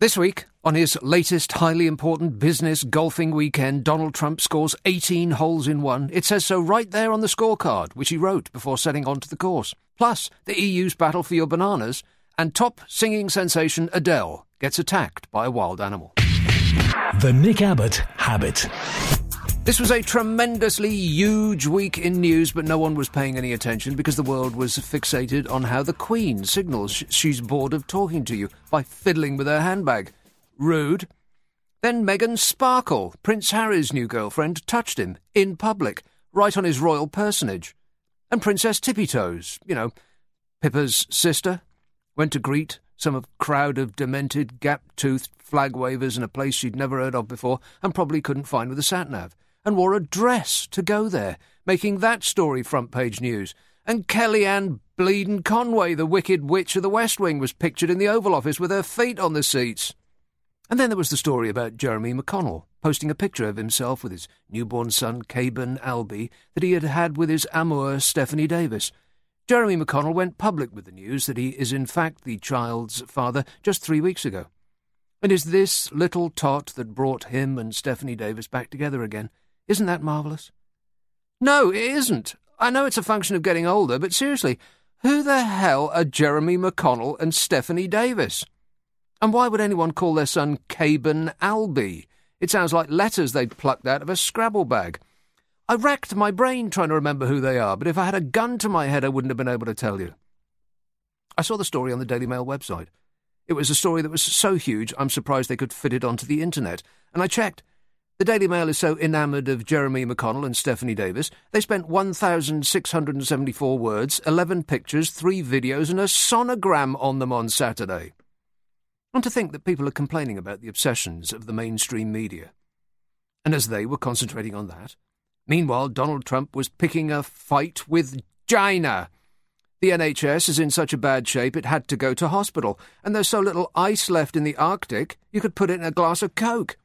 This week, on his latest highly important business golfing weekend, Donald Trump scores 18 holes in one. It says so right there on the scorecard, which he wrote before setting on to the course. Plus, the EU's battle for your bananas, and top singing sensation Adele gets attacked by a wild animal. The Nick Abbot Habit. This was a tremendously huge week in news, but no one was paying any attention because the world was fixated on how the Queen signals she's bored of talking to you by fiddling with her handbag. Rude. Then Meghan Sparkle, Prince Harry's new girlfriend, touched him in public, right on his royal personage. And Princess Tippy Toes, you know, Pippa's sister, went to greet some crowd of demented, gap-toothed flag wavers in a place she'd never heard of before and probably couldn't find with a sat-nav and wore a dress to go there, making that story front page news. And Kellyanne Bleeding Conway, the wicked witch of the West Wing, was pictured in the Oval Office with her feet on the seats. And then there was the story about Jeremy McConnell posting a picture of himself with his newborn son, Caben Albi, that he had had with his amour, Stephanie Davis. Jeremy McConnell went public with the news that he is in fact the child's father just three weeks ago. And is this little tot that brought him and Stephanie Davis back together again? Isn't that marvellous? No, it isn't. I know it's a function of getting older, but seriously, who the hell are Jeremy McConnell and Stephanie Davis? And why would anyone call their son Caben Albi? It sounds like letters they'd plucked out of a Scrabble bag. I racked my brain trying to remember who they are, but if I had a gun to my head, I wouldn't have been able to tell you. I saw the story on the Daily Mail website. It was a story that was so huge, I'm surprised they could fit it onto the internet, and I checked. The Daily Mail is so enamoured of Jeremy McConnell and Stephanie Davis, they spent 1,674 words, 11 pictures, 3 videos, and a sonogram on them on Saturday. And to think that people are complaining about the obsessions of the mainstream media. And as they were concentrating on that, meanwhile Donald Trump was picking a fight with China. The NHS is in such a bad shape it had to go to hospital, and there's so little ice left in the Arctic you could put it in a glass of Coke.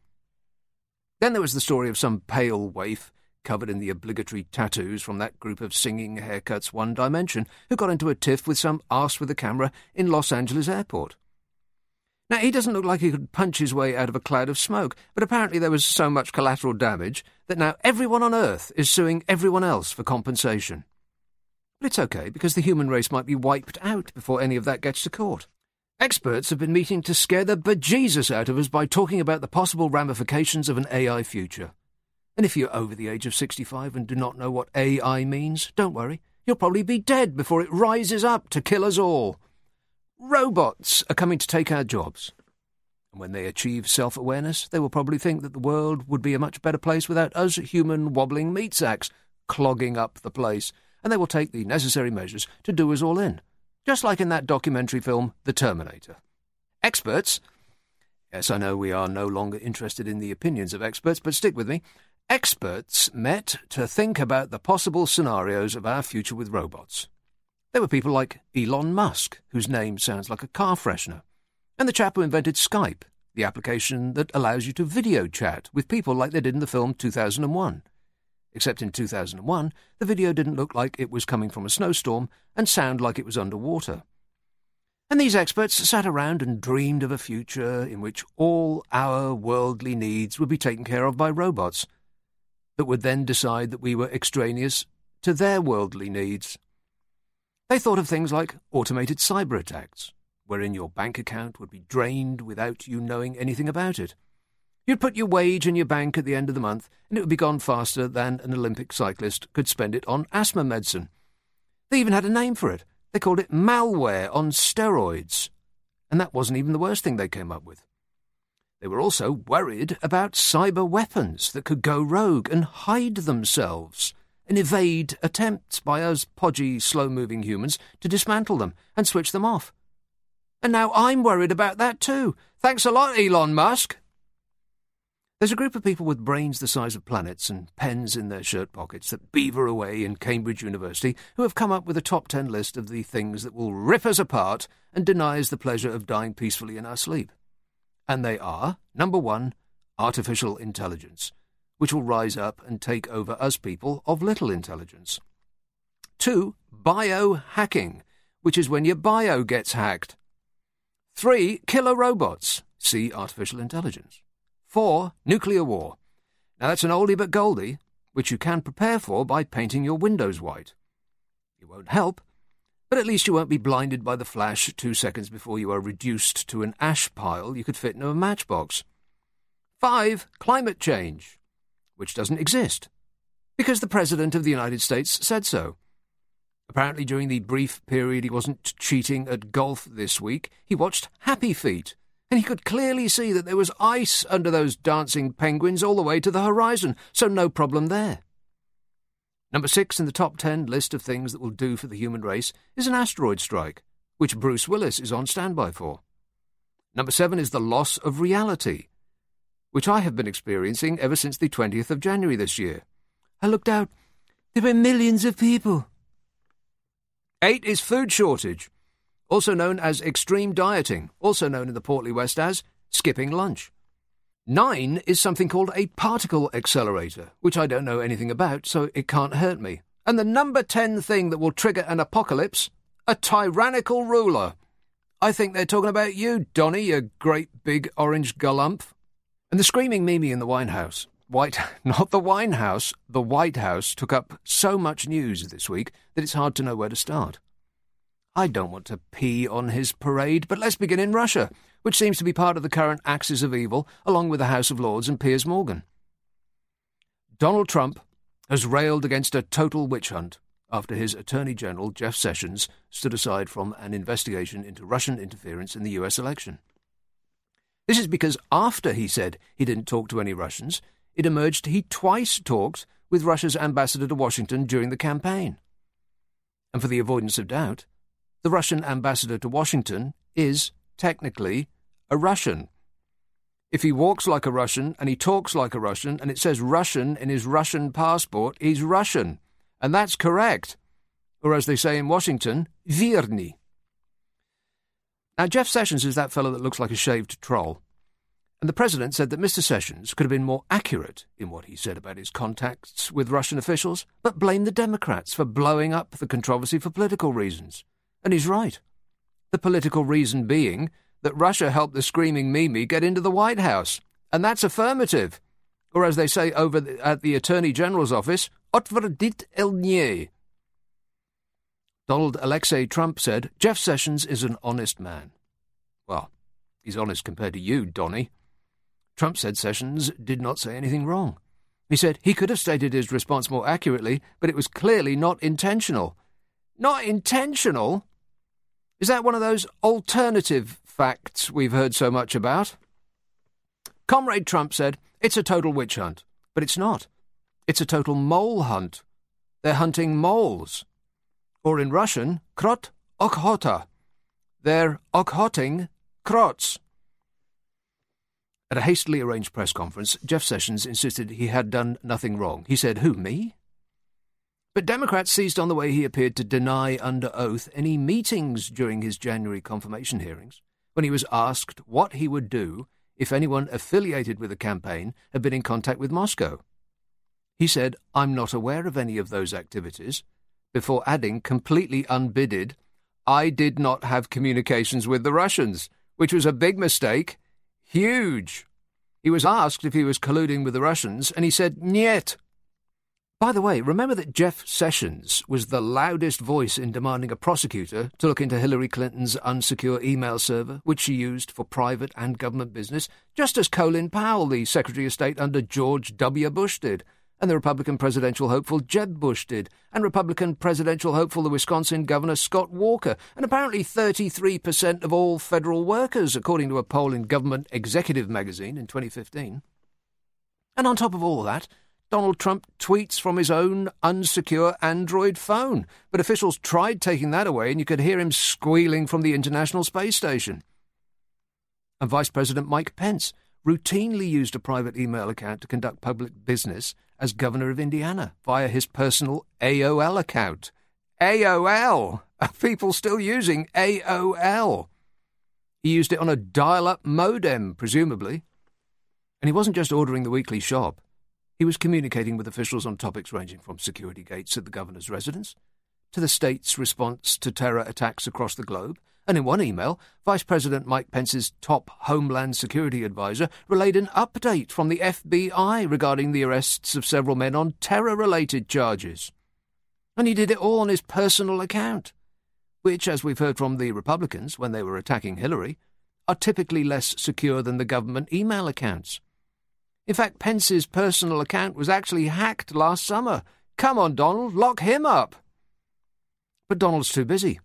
Then there was the story of some pale waif, covered in the obligatory tattoos from that group of singing haircuts One Dimension, who got into a tiff with some arse with a camera in Los Angeles airport. Now, he doesn't look like he could punch his way out of a cloud of smoke, but apparently there was so much collateral damage that now everyone on Earth is suing everyone else for compensation. But it's okay, because the human race might be wiped out before any of that gets to court. Experts have been meeting to scare the bejesus out of us by talking about the possible ramifications of an AI future. And if you're over the age of 65 and do not know what AI means, don't worry. You'll probably be dead before it rises up to kill us all. Robots are coming to take our jobs. And when they achieve self awareness, they will probably think that the world would be a much better place without us human wobbling meat sacks clogging up the place, and they will take the necessary measures to do us all in just like in that documentary film, The Terminator. Experts, yes, I know we are no longer interested in the opinions of experts, but stick with me. Experts met to think about the possible scenarios of our future with robots. There were people like Elon Musk, whose name sounds like a car freshener, and the chap who invented Skype, the application that allows you to video chat with people like they did in the film 2001 except in 2001, the video didn't look like it was coming from a snowstorm and sound like it was underwater. And these experts sat around and dreamed of a future in which all our worldly needs would be taken care of by robots that would then decide that we were extraneous to their worldly needs. They thought of things like automated cyber attacks, wherein your bank account would be drained without you knowing anything about it You'd put your wage in your bank at the end of the month, and it would be gone faster than an Olympic cyclist could spend it on asthma medicine. They even had a name for it. They called it malware on steroids. And that wasn't even the worst thing they came up with. They were also worried about cyber weapons that could go rogue and hide themselves and evade attempts by us podgy, slow moving humans to dismantle them and switch them off. And now I'm worried about that too. Thanks a lot, Elon Musk. There's a group of people with brains the size of planets and pens in their shirt pockets that beaver away in Cambridge University who have come up with a top ten list of the things that will rip us apart and deny us the pleasure of dying peacefully in our sleep. And they are, number one, artificial intelligence, which will rise up and take over us people of little intelligence. Two, biohacking, which is when your bio gets hacked. Three, killer robots, See artificial intelligence. Four, nuclear war. Now that's an oldie but goldie, which you can prepare for by painting your windows white. It won't help, but at least you won't be blinded by the flash two seconds before you are reduced to an ash pile you could fit in a matchbox. Five, climate change, which doesn't exist, because the President of the United States said so. Apparently, during the brief period he wasn't cheating at golf this week, he watched Happy Feet, and he could clearly see that there was ice under those dancing penguins all the way to the horizon, so no problem there. Number six in the top ten list of things that will do for the human race is an asteroid strike, which Bruce Willis is on standby for. Number seven is the loss of reality, which I have been experiencing ever since the 20th of January this year. I looked out. There were millions of people. Eight is food shortage, also known as extreme dieting, also known in the Portly West as skipping lunch. Nine is something called a particle accelerator, which I don't know anything about, so it can't hurt me. And the number ten thing that will trigger an apocalypse? A tyrannical ruler. I think they're talking about you, Donny, you great big orange galump. And the screaming Mimi in the wine house. White, not the wine house, the White House took up so much news this week that it's hard to know where to start. I don't want to pee on his parade, but let's begin in Russia, which seems to be part of the current axis of evil, along with the House of Lords and Piers Morgan. Donald Trump has railed against a total witch hunt after his Attorney General, Jeff Sessions, stood aside from an investigation into Russian interference in the US election. This is because after he said he didn't talk to any Russians, it emerged he twice talked with Russia's ambassador to Washington during the campaign. And for the avoidance of doubt, the Russian ambassador to Washington is, technically, a Russian. If he walks like a Russian and he talks like a Russian and it says Russian in his Russian passport, he's Russian. And that's correct. Or as they say in Washington, Virni. Now, Jeff Sessions is that fellow that looks like a shaved troll. And the president said that Mr. Sessions could have been more accurate in what he said about his contacts with Russian officials, but blamed the Democrats for blowing up the controversy for political reasons. And he's right. The political reason being that Russia helped the screaming Mimi get into the White House, and that's affirmative. Or as they say over the, at the Attorney General's office, otverdit elnie. Donald Alexei Trump said, Jeff Sessions is an honest man. Well, he's honest compared to you, Donny. Trump said Sessions did not say anything wrong. He said he could have stated his response more accurately, but it was clearly not intentional. Not intentional? Is that one of those alternative facts we've heard so much about? Comrade Trump said, It's a total witch hunt. But it's not. It's a total mole hunt. They're hunting moles. Or in Russian, krot okhota. They're okhotting krots. At a hastily arranged press conference, Jeff Sessions insisted he had done nothing wrong. He said, Who, me? But Democrats seized on the way he appeared to deny under oath any meetings during his January confirmation hearings, when he was asked what he would do if anyone affiliated with the campaign had been in contact with Moscow. He said, I'm not aware of any of those activities, before adding, completely unbidded, I did not have communications with the Russians, which was a big mistake. Huge. He was asked if he was colluding with the Russians, and he said, Niet. By the way, remember that Jeff Sessions was the loudest voice in demanding a prosecutor to look into Hillary Clinton's unsecure email server, which she used for private and government business, just as Colin Powell, the Secretary of State under George W. Bush, did, and the Republican presidential hopeful Jeb Bush did, and Republican presidential hopeful the Wisconsin Governor Scott Walker, and apparently 33% of all federal workers, according to a poll in Government Executive magazine in 2015. And on top of all that, Donald Trump tweets from his own unsecure Android phone, but officials tried taking that away and you could hear him squealing from the International Space Station. And Vice President Mike Pence routinely used a private email account to conduct public business as governor of Indiana via his personal AOL account. AOL! Are people still using AOL? He used it on a dial up modem, presumably. And he wasn't just ordering the weekly shop. He was communicating with officials on topics ranging from security gates at the governor's residence, to the state's response to terror attacks across the globe, And in one email, Vice President Mike Pence's top Homeland Security advisor relayed an update from the FBI regarding the arrests of several men on terror related charges. And he did it all on his personal account, which, as we've heard from the Republicans when they were attacking Hillary, are typically less secure than the government email accounts. In fact, Pence's personal account was actually hacked last summer. Come on, Donald, lock him up. But Donald's too busy.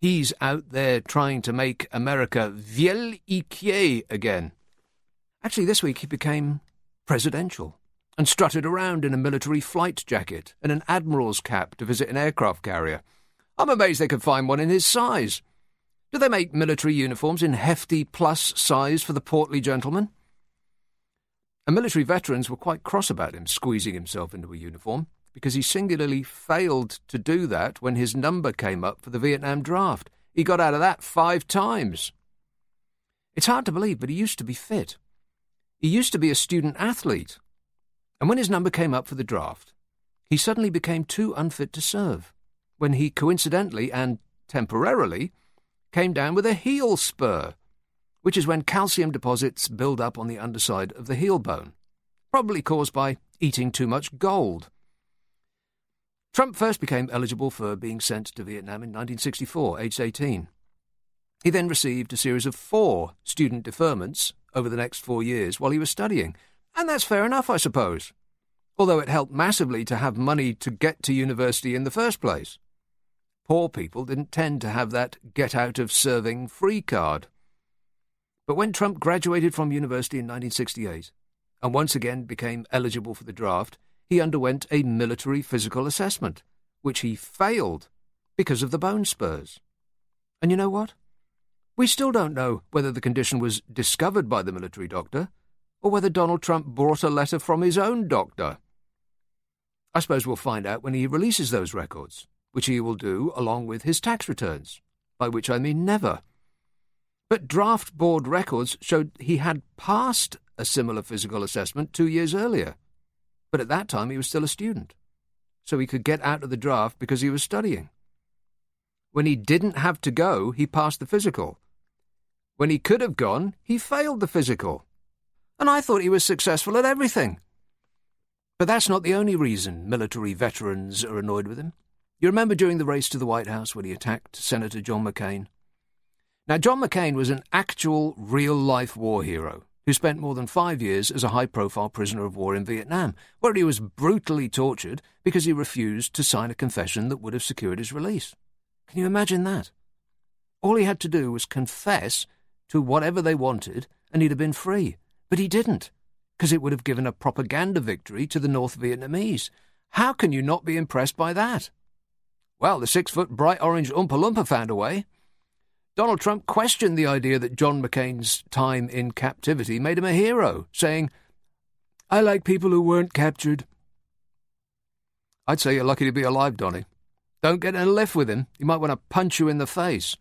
He's out there trying to make America vieille again. Actually, this week he became presidential and strutted around in a military flight jacket and an admiral's cap to visit an aircraft carrier. I'm amazed they could find one in his size. Do they make military uniforms in hefty plus size for the portly gentleman? And military veterans were quite cross about him squeezing himself into a uniform because he singularly failed to do that when his number came up for the Vietnam draft. He got out of that five times. It's hard to believe, but he used to be fit. He used to be a student athlete. And when his number came up for the draft, he suddenly became too unfit to serve, when he coincidentally and temporarily came down with a heel spur, which is when calcium deposits build up on the underside of the heel bone, probably caused by eating too much gold. Trump first became eligible for being sent to Vietnam in 1964, aged 18. He then received a series of four student deferments over the next four years while he was studying, and that's fair enough, I suppose. Although it helped massively to have money to get to university in the first place. Poor people didn't tend to have that get out of serving free card. But when Trump graduated from university in 1968 and once again became eligible for the draft, he underwent a military physical assessment, which he failed because of the bone spurs. And you know what? We still don't know whether the condition was discovered by the military doctor or whether Donald Trump brought a letter from his own doctor. I suppose we'll find out when he releases those records, which he will do along with his tax returns, by which I mean never. But draft board records showed he had passed a similar physical assessment two years earlier but at that time he was still a student, so he could get out of the draft because he was studying. When he didn't have to go, he passed the physical. When he could have gone, he failed the physical. And I thought he was successful at everything. But that's not the only reason military veterans are annoyed with him. You remember during the race to the White House when he attacked Senator John McCain? Now, John McCain was an actual, real life war hero who spent more than five years as a high profile prisoner of war in Vietnam, where he was brutally tortured because he refused to sign a confession that would have secured his release. Can you imagine that? All he had to do was confess to whatever they wanted, and he'd have been free. But he didn't, because it would have given a propaganda victory to the North Vietnamese. How can you not be impressed by that? Well, the six foot bright orange Oompa Loompa found a way. Donald Trump questioned the idea that John McCain's time in captivity made him a hero, saying, I like people who weren't captured. I'd say you're lucky to be alive, Donny. Don't get in a lift with him. He might want to punch you in the face.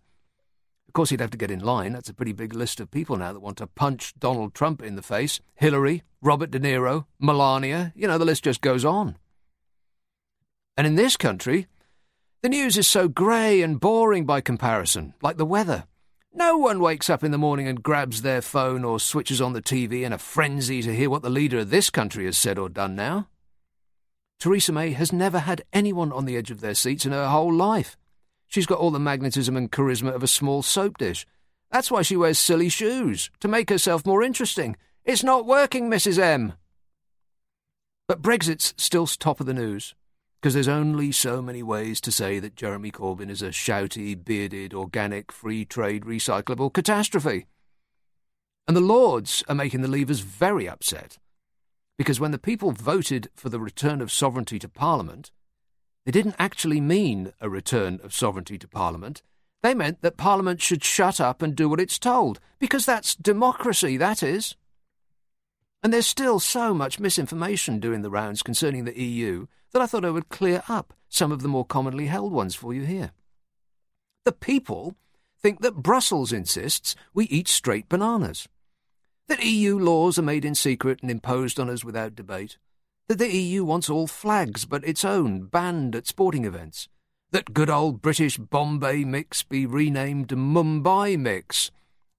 Of course, he'd have to get in line. That's a pretty big list of people now that want to punch Donald Trump in the face. Hillary, Robert De Niro, Melania, you know, the list just goes on. And in this country, the news is so grey and boring by comparison, like the weather. No one wakes up in the morning and grabs their phone or switches on the TV in a frenzy to hear what the leader of this country has said or done now. Theresa May has never had anyone on the edge of their seats in her whole life. She's got all the magnetism and charisma of a small soap dish. That's why she wears silly shoes, to make herself more interesting. It's not working, Mrs. M. But Brexit's still top of the news because there's only so many ways to say that Jeremy Corbyn is a shouty, bearded, organic, free trade, recyclable catastrophe. And the Lords are making the Leavers very upset, because when the people voted for the return of sovereignty to Parliament, they didn't actually mean a return of sovereignty to Parliament. They meant that Parliament should shut up and do what it's told, because that's democracy, that is. And there's still so much misinformation doing the rounds concerning the EU that I thought I would clear up some of the more commonly held ones for you here. The people think that Brussels insists we eat straight bananas, that EU laws are made in secret and imposed on us without debate, that the EU wants all flags but its own banned at sporting events, that good old British Bombay mix be renamed Mumbai mix,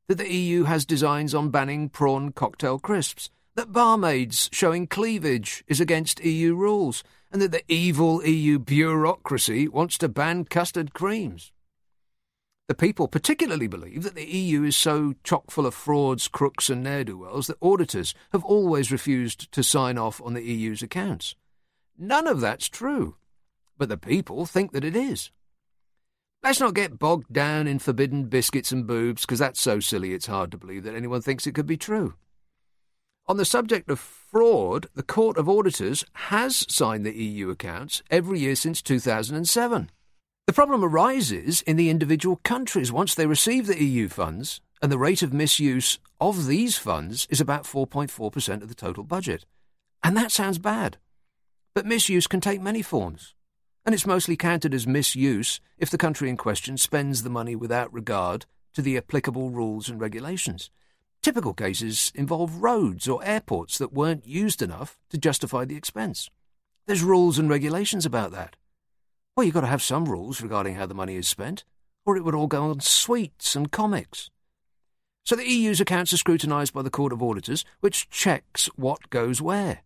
that the EU has designs on banning prawn cocktail crisps, that barmaids showing cleavage is against EU rules, and that the evil EU bureaucracy wants to ban custard creams. The people particularly believe that the EU is so chock full of frauds, crooks, and ne'er do wells that auditors have always refused to sign off on the EU's accounts. None of that's true but the people think that it is. Let's not get bogged down in forbidden biscuits and boobs, because that's so silly it's hard to believe that anyone thinks it could be true. On the subject of fraud, the Court of Auditors has signed the EU accounts every year since 2007. The problem arises in the individual countries once they receive the EU funds, and the rate of misuse of these funds is about 4.4% of the total budget. And that sounds bad. But misuse can take many forms and it's mostly counted as misuse if the country in question spends the money without regard to the applicable rules and regulations. Typical cases involve roads or airports that weren't used enough to justify the expense. There's rules and regulations about that. Well, you've got to have some rules regarding how the money is spent, or it would all go on sweets and comics. So the EU's accounts are scrutinised by the Court of Auditors, which checks what goes where.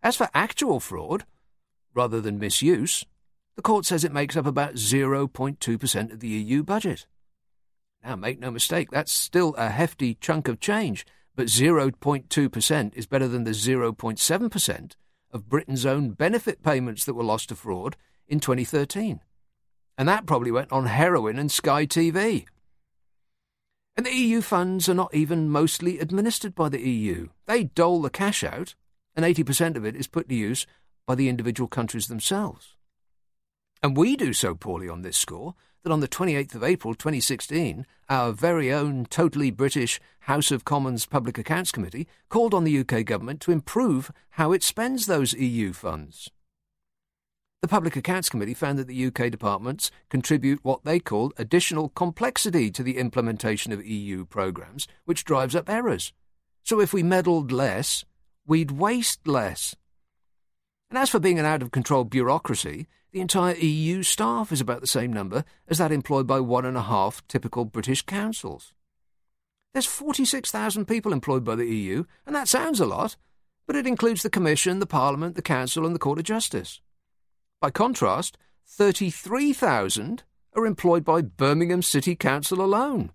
As for actual fraud, rather than misuse, the court says it makes up about 0.2% of the EU budget. Now, make no mistake, that's still a hefty chunk of change, but 0.2% is better than the 0.7% of Britain's own benefit payments that were lost to fraud in 2013. And that probably went on heroin and Sky TV. And the EU funds are not even mostly administered by the EU. They dole the cash out, and 80% of it is put to use by the individual countries themselves. And we do so poorly on this score that on the 28th of April 2016, our very own totally British House of Commons Public Accounts Committee called on the UK government to improve how it spends those EU funds. The Public Accounts Committee found that the UK departments contribute what they called additional complexity to the implementation of EU programmes, which drives up errors. So if we meddled less, we'd waste less. And as for being an out of control bureaucracy, the entire EU staff is about the same number as that employed by one and a half typical British councils. There's 46,000 people employed by the EU, and that sounds a lot, but it includes the Commission, the Parliament, the Council, and the Court of Justice. By contrast, 33,000 are employed by Birmingham City Council alone,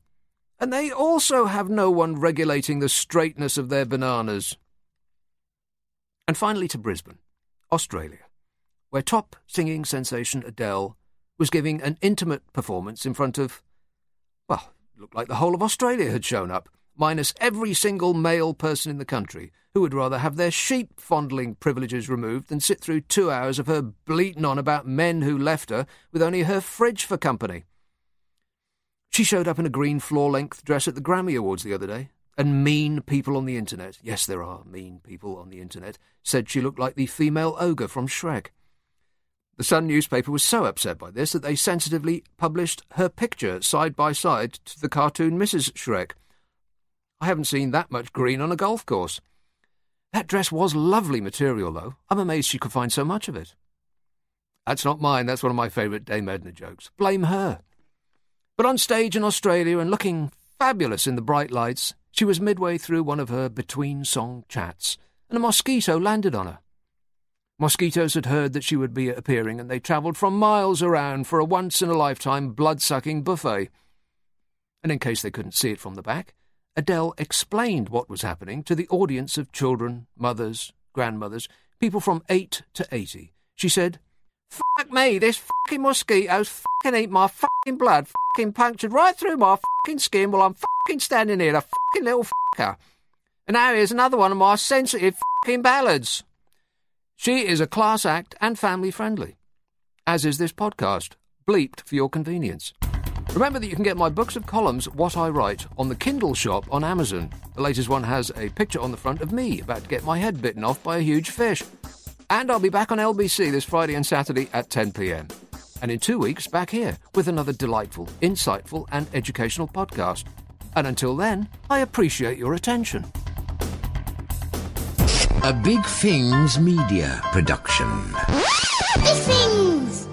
and they also have no one regulating the straightness of their bananas. And finally to Brisbane, Australia where top singing sensation Adele was giving an intimate performance in front of, well, looked like the whole of Australia had shown up, minus every single male person in the country who would rather have their sheep fondling privileges removed than sit through two hours of her bleating on about men who left her with only her fridge for company. She showed up in a green floor length dress at the Grammy Awards the other day, and mean people on the internet, yes, there are mean people on the internet, said she looked like the female ogre from Shrek. The Sun newspaper was so upset by this that they sensitively published her picture side by side to the cartoon Mrs. Shrek. I haven't seen that much green on a golf course. That dress was lovely material, though. I'm amazed she could find so much of it. That's not mine, that's one of my favourite Dame Edna jokes. Blame her. But on stage in Australia and looking fabulous in the bright lights, she was midway through one of her between song chats, and a mosquito landed on her. Mosquitoes had heard that she would be appearing, and they travelled from miles around for a once in a lifetime blood sucking buffet. And in case they couldn't see it from the back, Adele explained what was happening to the audience of children, mothers, grandmothers, people from 8 to 80. She said, Fuck me, this fucking mosquito's fucking eat my fucking blood, fucking punctured right through my fucking skin while I'm fucking standing here, a fucking little fucker. And now here's another one of my sensitive fucking ballads. She is a class act and family friendly, as is this podcast, bleeped for your convenience. Remember that you can get my books of columns, What I Write, on the Kindle shop on Amazon. The latest one has a picture on the front of me about to get my head bitten off by a huge fish. And I'll be back on LBC this Friday and Saturday at 10 pm. And in two weeks, back here with another delightful, insightful, and educational podcast. And until then, I appreciate your attention. A BigFings Media production. BigFings!